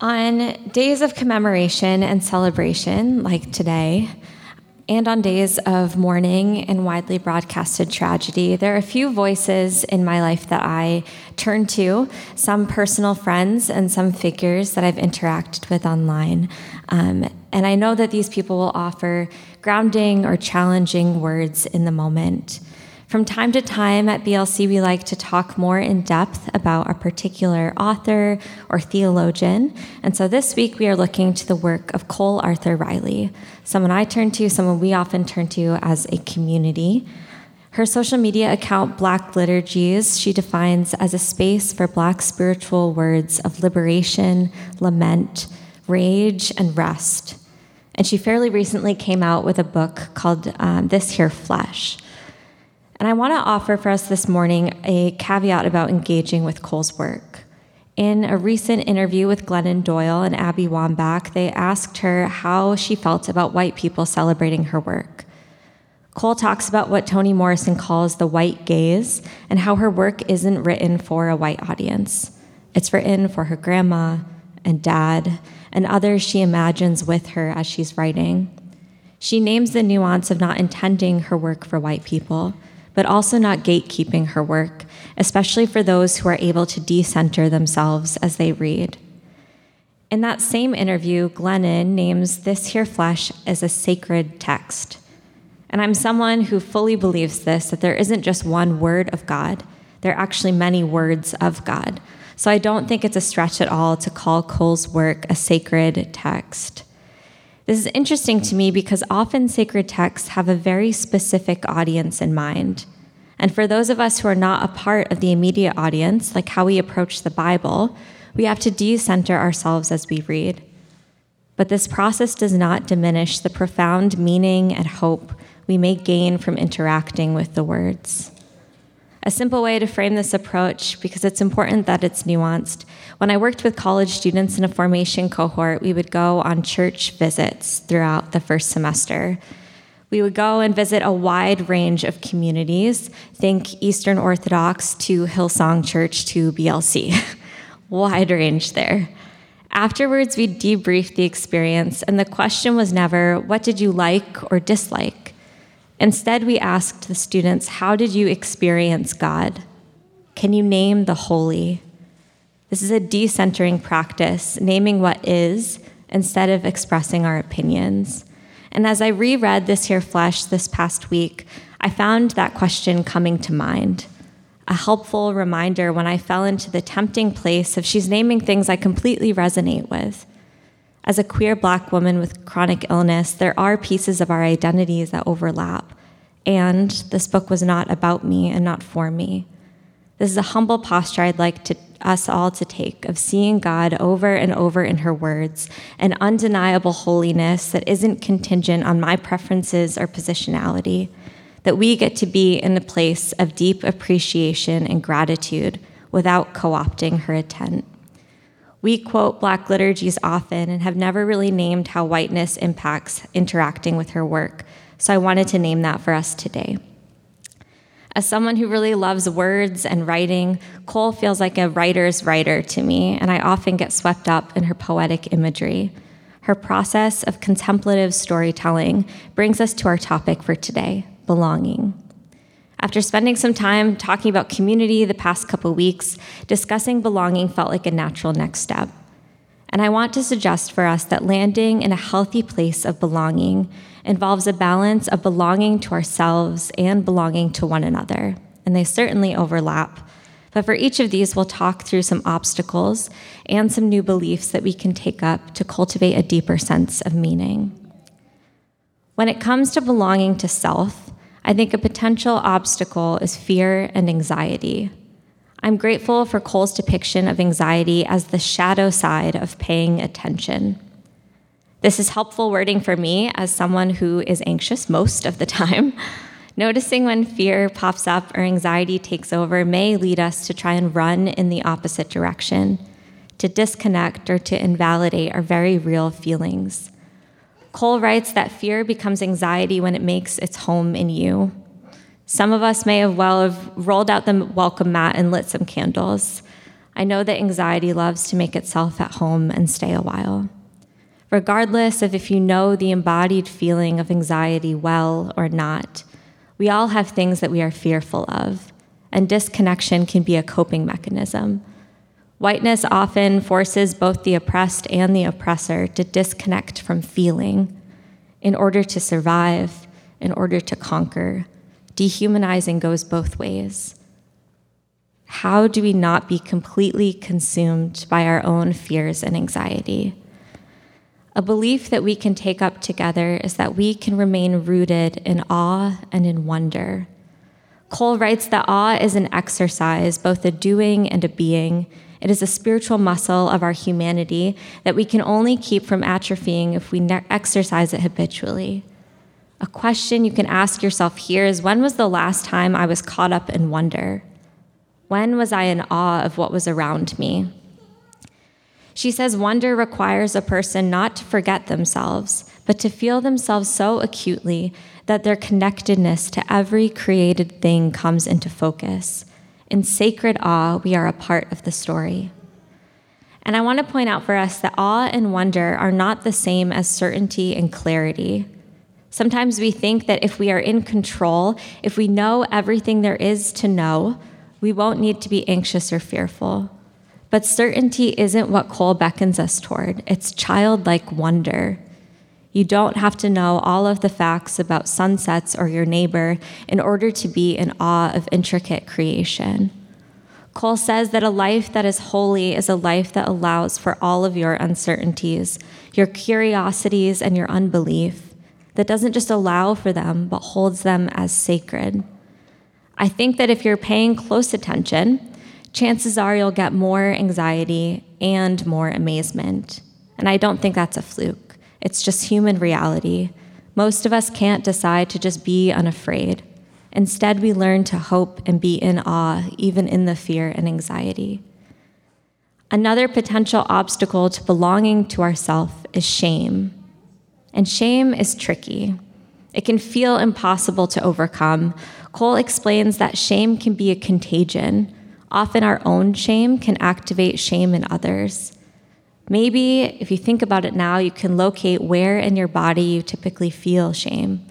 On days of commemoration and celebration, like today, and on days of mourning and widely broadcasted tragedy, there are a few voices in my life that I turn to, some personal friends and some figures that I've interacted with online. Um, and I know that these people will offer grounding or challenging words in the moment. From time to time at BLC, we like to talk more in depth about a particular author or theologian. And so this week we are looking to the work of Cole Arthur Riley, someone I turn to, someone we often turn to as a community. Her social media account, Black Liturgies, she defines as a space for Black spiritual words of liberation, lament, rage, and rest. And she fairly recently came out with a book called um, This Here Flesh. And I want to offer for us this morning a caveat about engaging with Cole's work. In a recent interview with Glennon Doyle and Abby Wambach, they asked her how she felt about white people celebrating her work. Cole talks about what Toni Morrison calls the white gaze and how her work isn't written for a white audience. It's written for her grandma and dad and others she imagines with her as she's writing. She names the nuance of not intending her work for white people but also not gatekeeping her work, especially for those who are able to decenter themselves as they read. In that same interview, Glennon names This Here Flesh as a sacred text. And I'm someone who fully believes this that there isn't just one word of God, there are actually many words of God. So I don't think it's a stretch at all to call Cole's work a sacred text. This is interesting to me because often sacred texts have a very specific audience in mind. And for those of us who are not a part of the immediate audience, like how we approach the Bible, we have to decenter ourselves as we read. But this process does not diminish the profound meaning and hope we may gain from interacting with the words. A simple way to frame this approach, because it's important that it's nuanced. When I worked with college students in a formation cohort, we would go on church visits throughout the first semester. We would go and visit a wide range of communities, think Eastern Orthodox to Hillsong Church to BLC. wide range there. Afterwards, we debriefed the experience, and the question was never, What did you like or dislike? Instead, we asked the students, How did you experience God? Can you name the holy? This is a decentering practice, naming what is instead of expressing our opinions. And as I reread This Here Flesh this past week, I found that question coming to mind. A helpful reminder when I fell into the tempting place of she's naming things I completely resonate with. As a queer black woman with chronic illness, there are pieces of our identities that overlap. And this book was not about me and not for me. This is a humble posture I'd like to, us all to take of seeing God over and over in her words, an undeniable holiness that isn't contingent on my preferences or positionality, that we get to be in a place of deep appreciation and gratitude without co opting her intent. We quote Black liturgies often and have never really named how whiteness impacts interacting with her work, so I wanted to name that for us today. As someone who really loves words and writing, Cole feels like a writer's writer to me, and I often get swept up in her poetic imagery. Her process of contemplative storytelling brings us to our topic for today belonging. After spending some time talking about community the past couple weeks, discussing belonging felt like a natural next step. And I want to suggest for us that landing in a healthy place of belonging involves a balance of belonging to ourselves and belonging to one another. And they certainly overlap. But for each of these, we'll talk through some obstacles and some new beliefs that we can take up to cultivate a deeper sense of meaning. When it comes to belonging to self, I think a potential obstacle is fear and anxiety. I'm grateful for Cole's depiction of anxiety as the shadow side of paying attention. This is helpful wording for me as someone who is anxious most of the time. Noticing when fear pops up or anxiety takes over may lead us to try and run in the opposite direction, to disconnect or to invalidate our very real feelings. Cole writes that fear becomes anxiety when it makes its home in you. Some of us may have well have rolled out the welcome mat and lit some candles. I know that anxiety loves to make itself at home and stay a while. Regardless of if you know the embodied feeling of anxiety well or not, we all have things that we are fearful of, and disconnection can be a coping mechanism. Whiteness often forces both the oppressed and the oppressor to disconnect from feeling in order to survive, in order to conquer. Dehumanizing goes both ways. How do we not be completely consumed by our own fears and anxiety? A belief that we can take up together is that we can remain rooted in awe and in wonder. Cole writes that awe is an exercise, both a doing and a being. It is a spiritual muscle of our humanity that we can only keep from atrophying if we ne- exercise it habitually. A question you can ask yourself here is when was the last time I was caught up in wonder? When was I in awe of what was around me? She says wonder requires a person not to forget themselves, but to feel themselves so acutely that their connectedness to every created thing comes into focus. In sacred awe, we are a part of the story. And I want to point out for us that awe and wonder are not the same as certainty and clarity. Sometimes we think that if we are in control, if we know everything there is to know, we won't need to be anxious or fearful. But certainty isn't what Cole beckons us toward, it's childlike wonder. You don't have to know all of the facts about sunsets or your neighbor in order to be in awe of intricate creation. Cole says that a life that is holy is a life that allows for all of your uncertainties, your curiosities, and your unbelief, that doesn't just allow for them, but holds them as sacred. I think that if you're paying close attention, chances are you'll get more anxiety and more amazement. And I don't think that's a fluke, it's just human reality. Most of us can't decide to just be unafraid. Instead, we learn to hope and be in awe, even in the fear and anxiety. Another potential obstacle to belonging to ourself is shame. And shame is tricky. It can feel impossible to overcome. Cole explains that shame can be a contagion Often our own shame can activate shame in others. Maybe if you think about it now, you can locate where in your body you typically feel shame.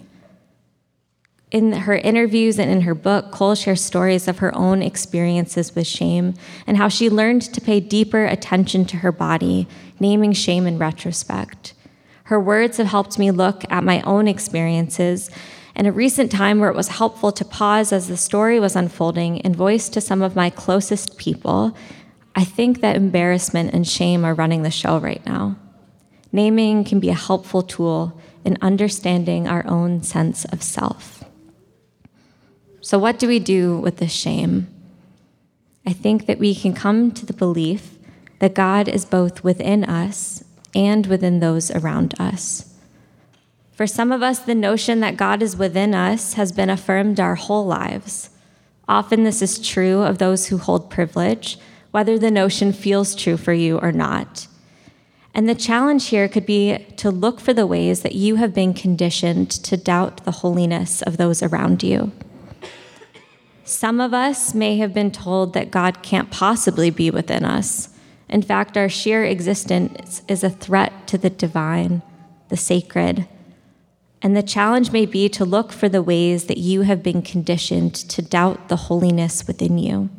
In her interviews and in her book, Cole shares stories of her own experiences with shame and how she learned to pay deeper attention to her body, naming shame in retrospect. Her words have helped me look at my own experiences and a recent time where it was helpful to pause as the story was unfolding and voice to some of my closest people, I think that embarrassment and shame are running the show right now. Naming can be a helpful tool in understanding our own sense of self. So, what do we do with this shame? I think that we can come to the belief that God is both within us and within those around us. For some of us, the notion that God is within us has been affirmed our whole lives. Often, this is true of those who hold privilege, whether the notion feels true for you or not. And the challenge here could be to look for the ways that you have been conditioned to doubt the holiness of those around you. Some of us may have been told that God can't possibly be within us. In fact, our sheer existence is a threat to the divine, the sacred, and the challenge may be to look for the ways that you have been conditioned to doubt the holiness within you.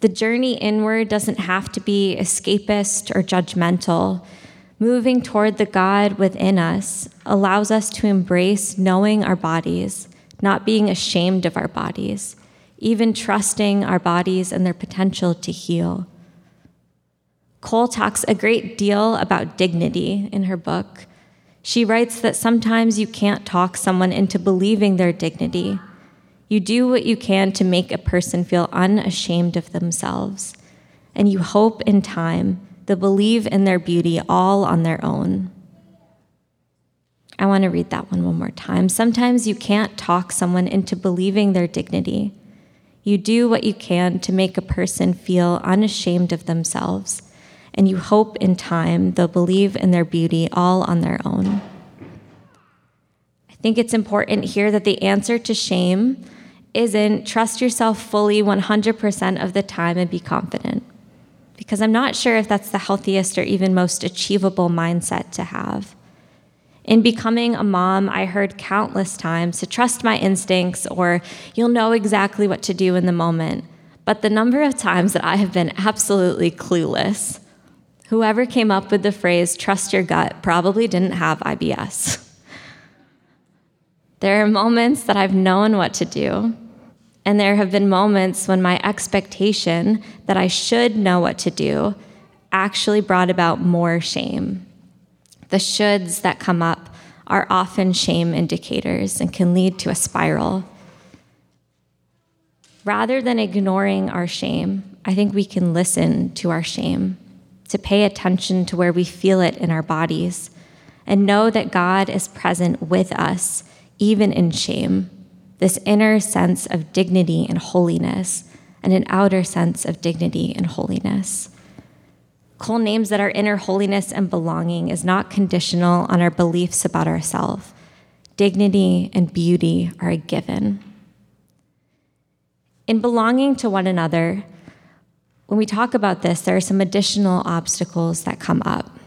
The journey inward doesn't have to be escapist or judgmental. Moving toward the God within us allows us to embrace knowing our bodies, not being ashamed of our bodies, even trusting our bodies and their potential to heal. Cole talks a great deal about dignity in her book. She writes that sometimes you can't talk someone into believing their dignity. You do what you can to make a person feel unashamed of themselves, and you hope in time they'll believe in their beauty all on their own. I want to read that one one more time. Sometimes you can't talk someone into believing their dignity. You do what you can to make a person feel unashamed of themselves and you hope in time they'll believe in their beauty all on their own. I think it's important here that the answer to shame isn't trust yourself fully 100% of the time and be confident. Because I'm not sure if that's the healthiest or even most achievable mindset to have. In becoming a mom, I heard countless times to trust my instincts or you'll know exactly what to do in the moment. But the number of times that I have been absolutely clueless, whoever came up with the phrase trust your gut probably didn't have IBS. There are moments that I've known what to do, and there have been moments when my expectation that I should know what to do actually brought about more shame. The shoulds that come up are often shame indicators and can lead to a spiral. Rather than ignoring our shame, I think we can listen to our shame, to pay attention to where we feel it in our bodies, and know that God is present with us even in shame, this inner sense of dignity and holiness, and an outer sense of dignity and holiness. Cole names that our inner holiness and belonging is not conditional on our beliefs about ourselves. Dignity and beauty are a given. In belonging to one another, when we talk about this, there are some additional obstacles that come up.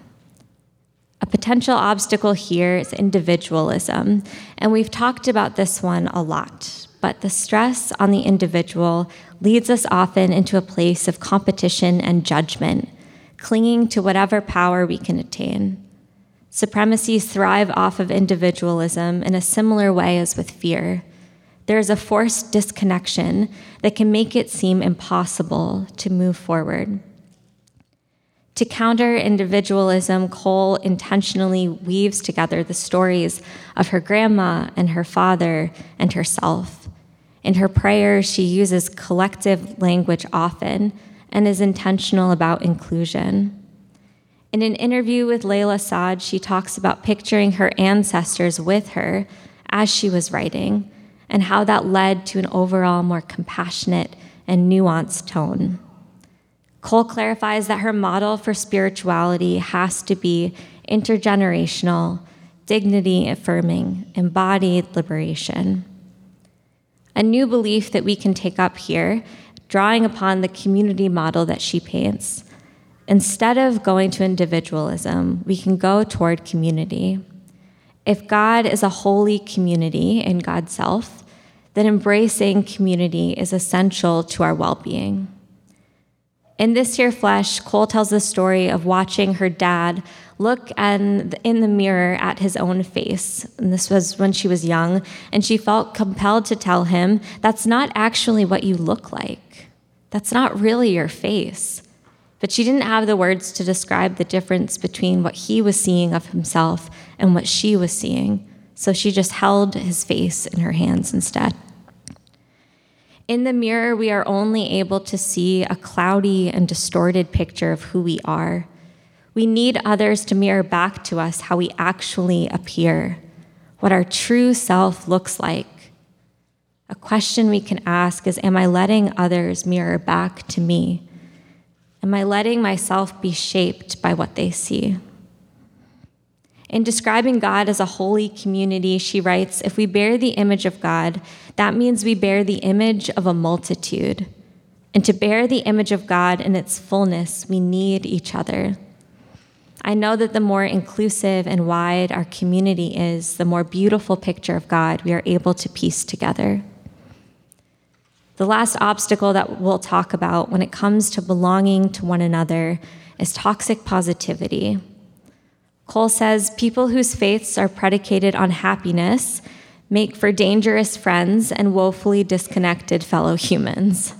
Potential obstacle here is individualism, and we've talked about this one a lot. But the stress on the individual leads us often into a place of competition and judgment, clinging to whatever power we can attain. Supremacies thrive off of individualism in a similar way as with fear. There is a forced disconnection that can make it seem impossible to move forward. To counter individualism, Cole intentionally weaves together the stories of her grandma and her father and herself. In her prayers, she uses collective language often and is intentional about inclusion. In an interview with Layla Saad, she talks about picturing her ancestors with her as she was writing and how that led to an overall more compassionate and nuanced tone. Cole clarifies that her model for spirituality has to be intergenerational, dignity affirming, embodied liberation. A new belief that we can take up here, drawing upon the community model that she paints. Instead of going to individualism, we can go toward community. If God is a holy community in God's self, then embracing community is essential to our well being. In This Here Flesh, Cole tells the story of watching her dad look and in the mirror at his own face. And this was when she was young, and she felt compelled to tell him, That's not actually what you look like. That's not really your face. But she didn't have the words to describe the difference between what he was seeing of himself and what she was seeing. So she just held his face in her hands instead. In the mirror, we are only able to see a cloudy and distorted picture of who we are. We need others to mirror back to us how we actually appear, what our true self looks like. A question we can ask is Am I letting others mirror back to me? Am I letting myself be shaped by what they see? In describing God as a holy community, she writes If we bear the image of God, that means we bear the image of a multitude. And to bear the image of God in its fullness, we need each other. I know that the more inclusive and wide our community is, the more beautiful picture of God we are able to piece together. The last obstacle that we'll talk about when it comes to belonging to one another is toxic positivity. Cole says people whose faiths are predicated on happiness make for dangerous friends and woefully disconnected fellow humans.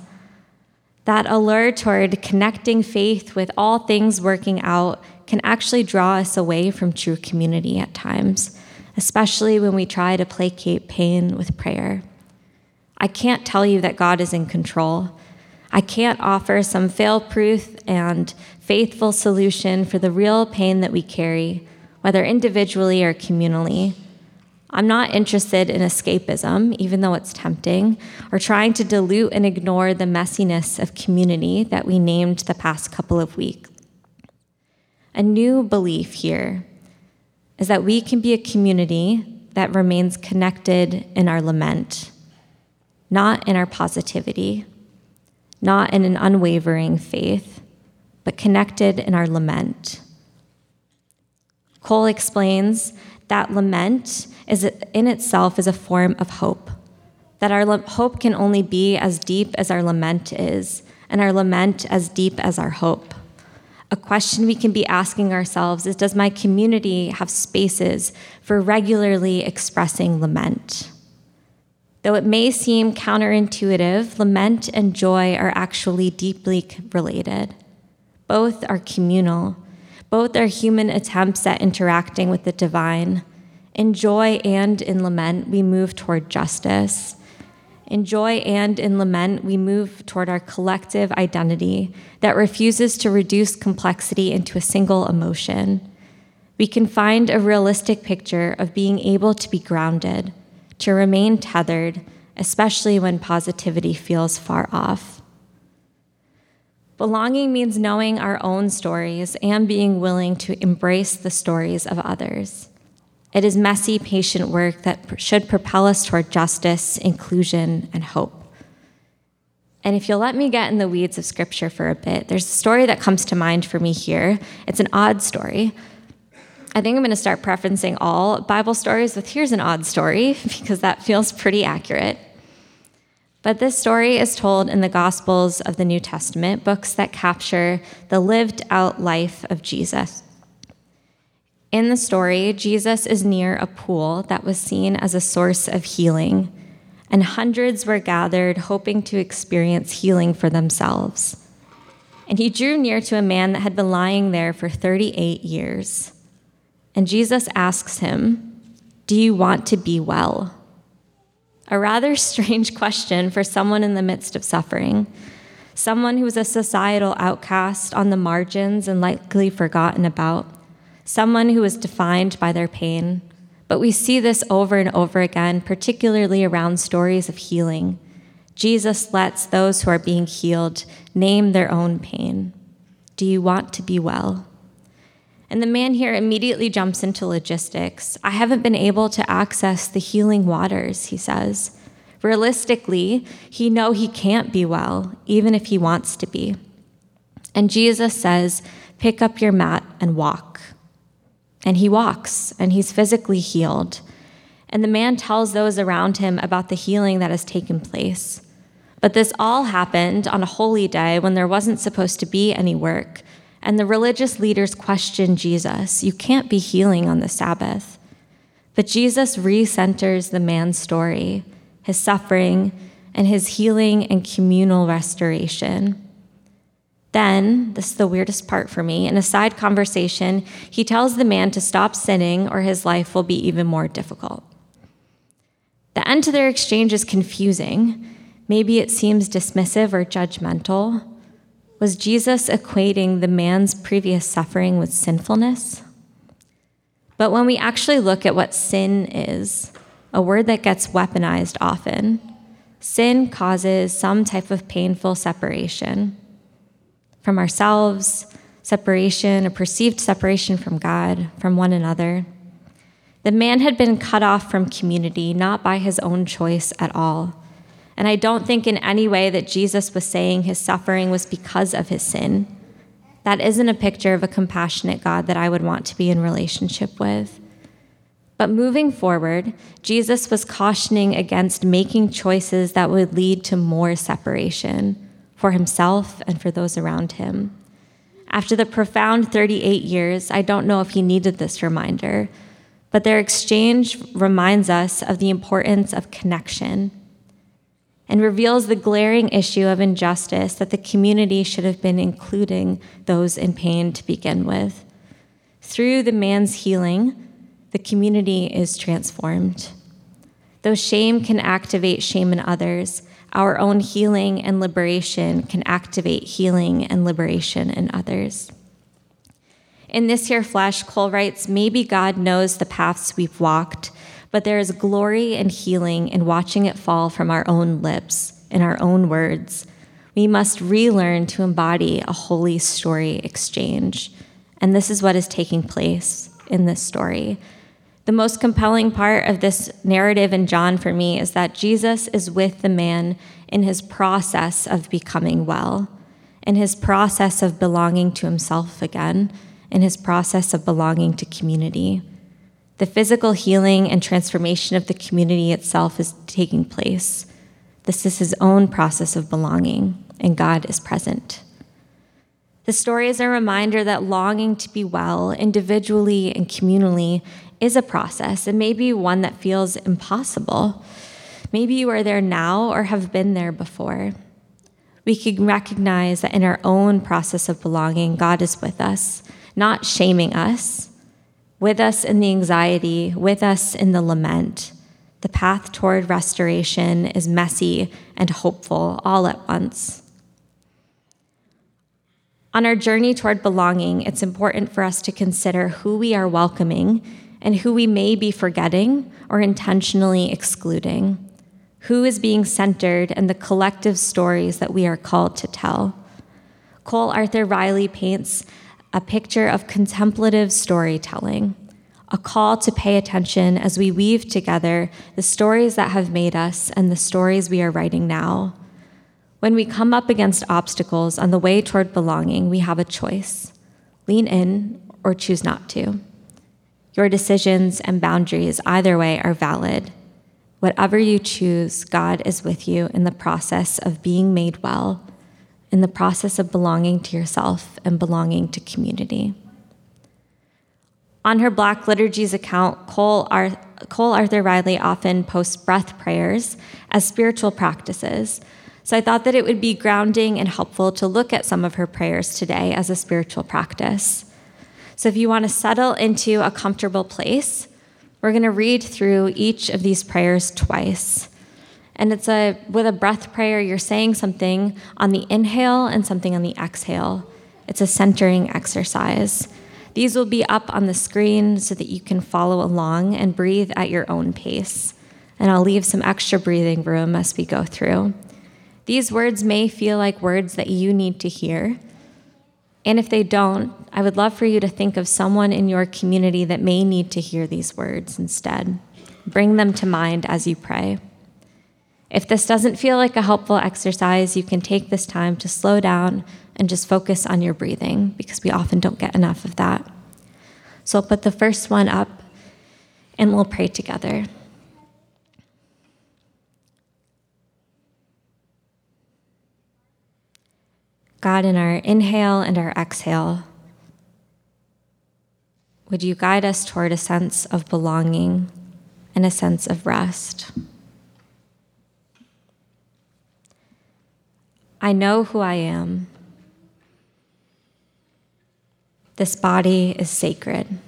That allure toward connecting faith with all things working out can actually draw us away from true community at times, especially when we try to placate pain with prayer. I can't tell you that God is in control. I can't offer some fail proof and faithful solution for the real pain that we carry, whether individually or communally. I'm not interested in escapism, even though it's tempting, or trying to dilute and ignore the messiness of community that we named the past couple of weeks. A new belief here is that we can be a community that remains connected in our lament not in our positivity, not in an unwavering faith, but connected in our lament. Cole explains that lament is in itself is a form of hope. That our hope can only be as deep as our lament is, and our lament as deep as our hope. A question we can be asking ourselves is Does my community have spaces for regularly expressing lament? Though it may seem counterintuitive, lament and joy are actually deeply related. Both are communal, both are human attempts at interacting with the divine. In joy and in lament, we move toward justice. In joy and in lament, we move toward our collective identity that refuses to reduce complexity into a single emotion. We can find a realistic picture of being able to be grounded, to remain tethered, especially when positivity feels far off. Belonging means knowing our own stories and being willing to embrace the stories of others. It is messy, patient work that should propel us toward justice, inclusion, and hope. And if you'll let me get in the weeds of scripture for a bit, there's a story that comes to mind for me here. It's an odd story. I think I'm going to start preferencing all Bible stories with here's an odd story because that feels pretty accurate. But this story is told in the Gospels of the New Testament, books that capture the lived out life of Jesus. In the story, Jesus is near a pool that was seen as a source of healing, and hundreds were gathered hoping to experience healing for themselves. And he drew near to a man that had been lying there for 38 years. And Jesus asks him, Do you want to be well? A rather strange question for someone in the midst of suffering, someone who was a societal outcast on the margins and likely forgotten about someone who is defined by their pain. But we see this over and over again, particularly around stories of healing. Jesus lets those who are being healed name their own pain. Do you want to be well? And the man here immediately jumps into logistics. I haven't been able to access the healing waters, he says. Realistically, he know he can't be well, even if he wants to be. And Jesus says, "Pick up your mat and walk." and he walks and he's physically healed. And the man tells those around him about the healing that has taken place. But this all happened on a holy day when there wasn't supposed to be any work. And the religious leaders question Jesus You can't be healing on the Sabbath. But Jesus recenters the man's story, his suffering, and his healing and communal restoration. Then, this is the weirdest part for me, in a side conversation, he tells the man to stop sinning or his life will be even more difficult. The end to their exchange is confusing. Maybe it seems dismissive or judgmental. Was Jesus equating the man's previous suffering with sinfulness? But when we actually look at what sin is, a word that gets weaponized often, sin causes some type of painful separation from ourselves, separation, a perceived separation from God, from one another. The man had been cut off from community, not by his own choice at all. And I don't think in any way that Jesus was saying his suffering was because of his sin. That isn't a picture of a compassionate God that I would want to be in relationship with. But moving forward, Jesus was cautioning against making choices that would lead to more separation for himself and for those around him. After the profound 38 years, I don't know if he needed this reminder, but their exchange reminds us of the importance of connection and reveals the glaring issue of injustice that the community should have been including those in pain to begin with. Through the man's healing, the community is transformed. Though shame can activate shame in others, our own healing and liberation can activate healing and liberation in others. In this here flesh, Cole writes, maybe God knows the paths we've walked, but there is glory and healing in watching it fall from our own lips, in our own words. We must relearn to embody a holy story exchange. And this is what is taking place in this story. The most compelling part of this narrative in John for me is that Jesus is with the man in his process of becoming well, in his process of belonging to himself again, in his process of belonging to community. The physical healing and transformation of the community itself is taking place. This is his own process of belonging, and God is present. The story is a reminder that longing to be well, individually and communally, is a process and maybe one that feels impossible. Maybe you are there now or have been there before. We can recognize that in our own process of belonging, God is with us, not shaming us, with us in the anxiety, with us in the lament. The path toward restoration is messy and hopeful all at once. On our journey toward belonging, it's important for us to consider who we are welcoming and who we may be forgetting or intentionally excluding, who is being centered, and the collective stories that we are called to tell. Cole Arthur Riley paints a picture of contemplative storytelling, a call to pay attention as we weave together the stories that have made us and the stories we are writing now. When we come up against obstacles on the way toward belonging, we have a choice lean in or choose not to. Your decisions and boundaries, either way, are valid. Whatever you choose, God is with you in the process of being made well in the process of belonging to yourself and belonging to community. On her Black Liturgies account, Cole, Ar- Cole Arthur Riley often posts breath prayers as spiritual practices. So I thought that it would be grounding and helpful to look at some of her prayers today as a spiritual practice. So if you want to settle into a comfortable place, we're going to read through each of these prayers twice. And it's a with a breath prayer, you're saying something on the inhale and something on the exhale. It's a centering exercise. These will be up on the screen so that you can follow along and breathe at your own pace. And I'll leave some extra breathing room as we go through. These words may feel like words that you need to hear. And if they don't, I would love for you to think of someone in your community that may need to hear these words instead. Bring them to mind as you pray. If this doesn't feel like a helpful exercise, you can take this time to slow down and just focus on your breathing because we often don't get enough of that. So I'll put the first one up and we'll pray together. God, in our inhale and our exhale, would you guide us toward a sense of belonging and a sense of rest? I know who I am. This body is sacred.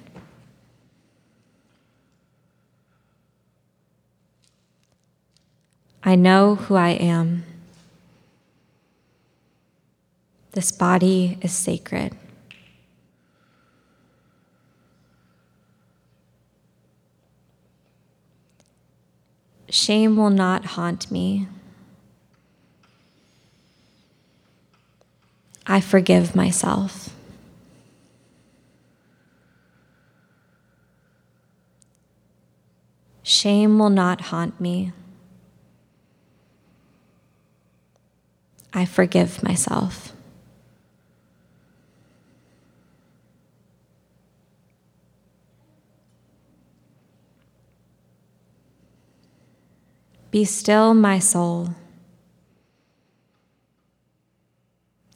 I know who I am. This body is sacred. Shame will not haunt me. I forgive myself. Shame will not haunt me. I forgive myself. Be still, my soul.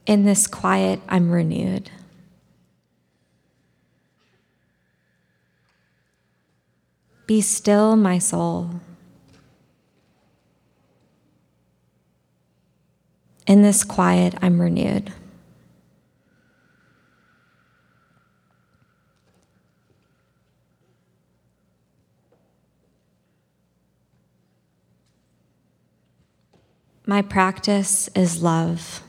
In this quiet, I'm renewed. Be still, my soul. In this quiet, I'm renewed. My practice is love.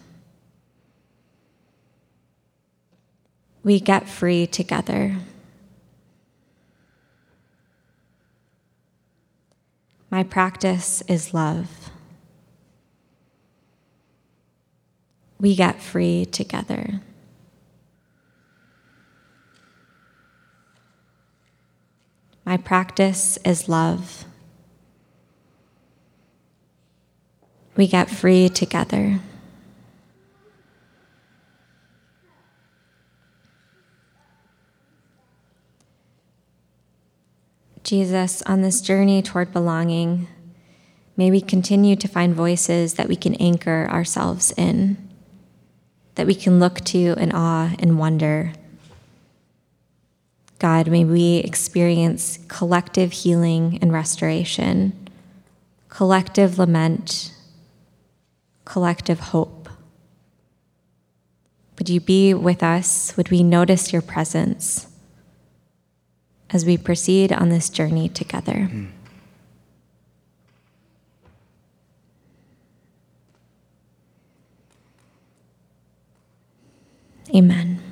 We get free together. My practice is love. We get free together. My practice is love. We get free together. Jesus, on this journey toward belonging, may we continue to find voices that we can anchor ourselves in, that we can look to in awe and wonder. God, may we experience collective healing and restoration, collective lament, collective hope. Would you be with us? Would we notice your presence? As we proceed on this journey together. Mm. Amen.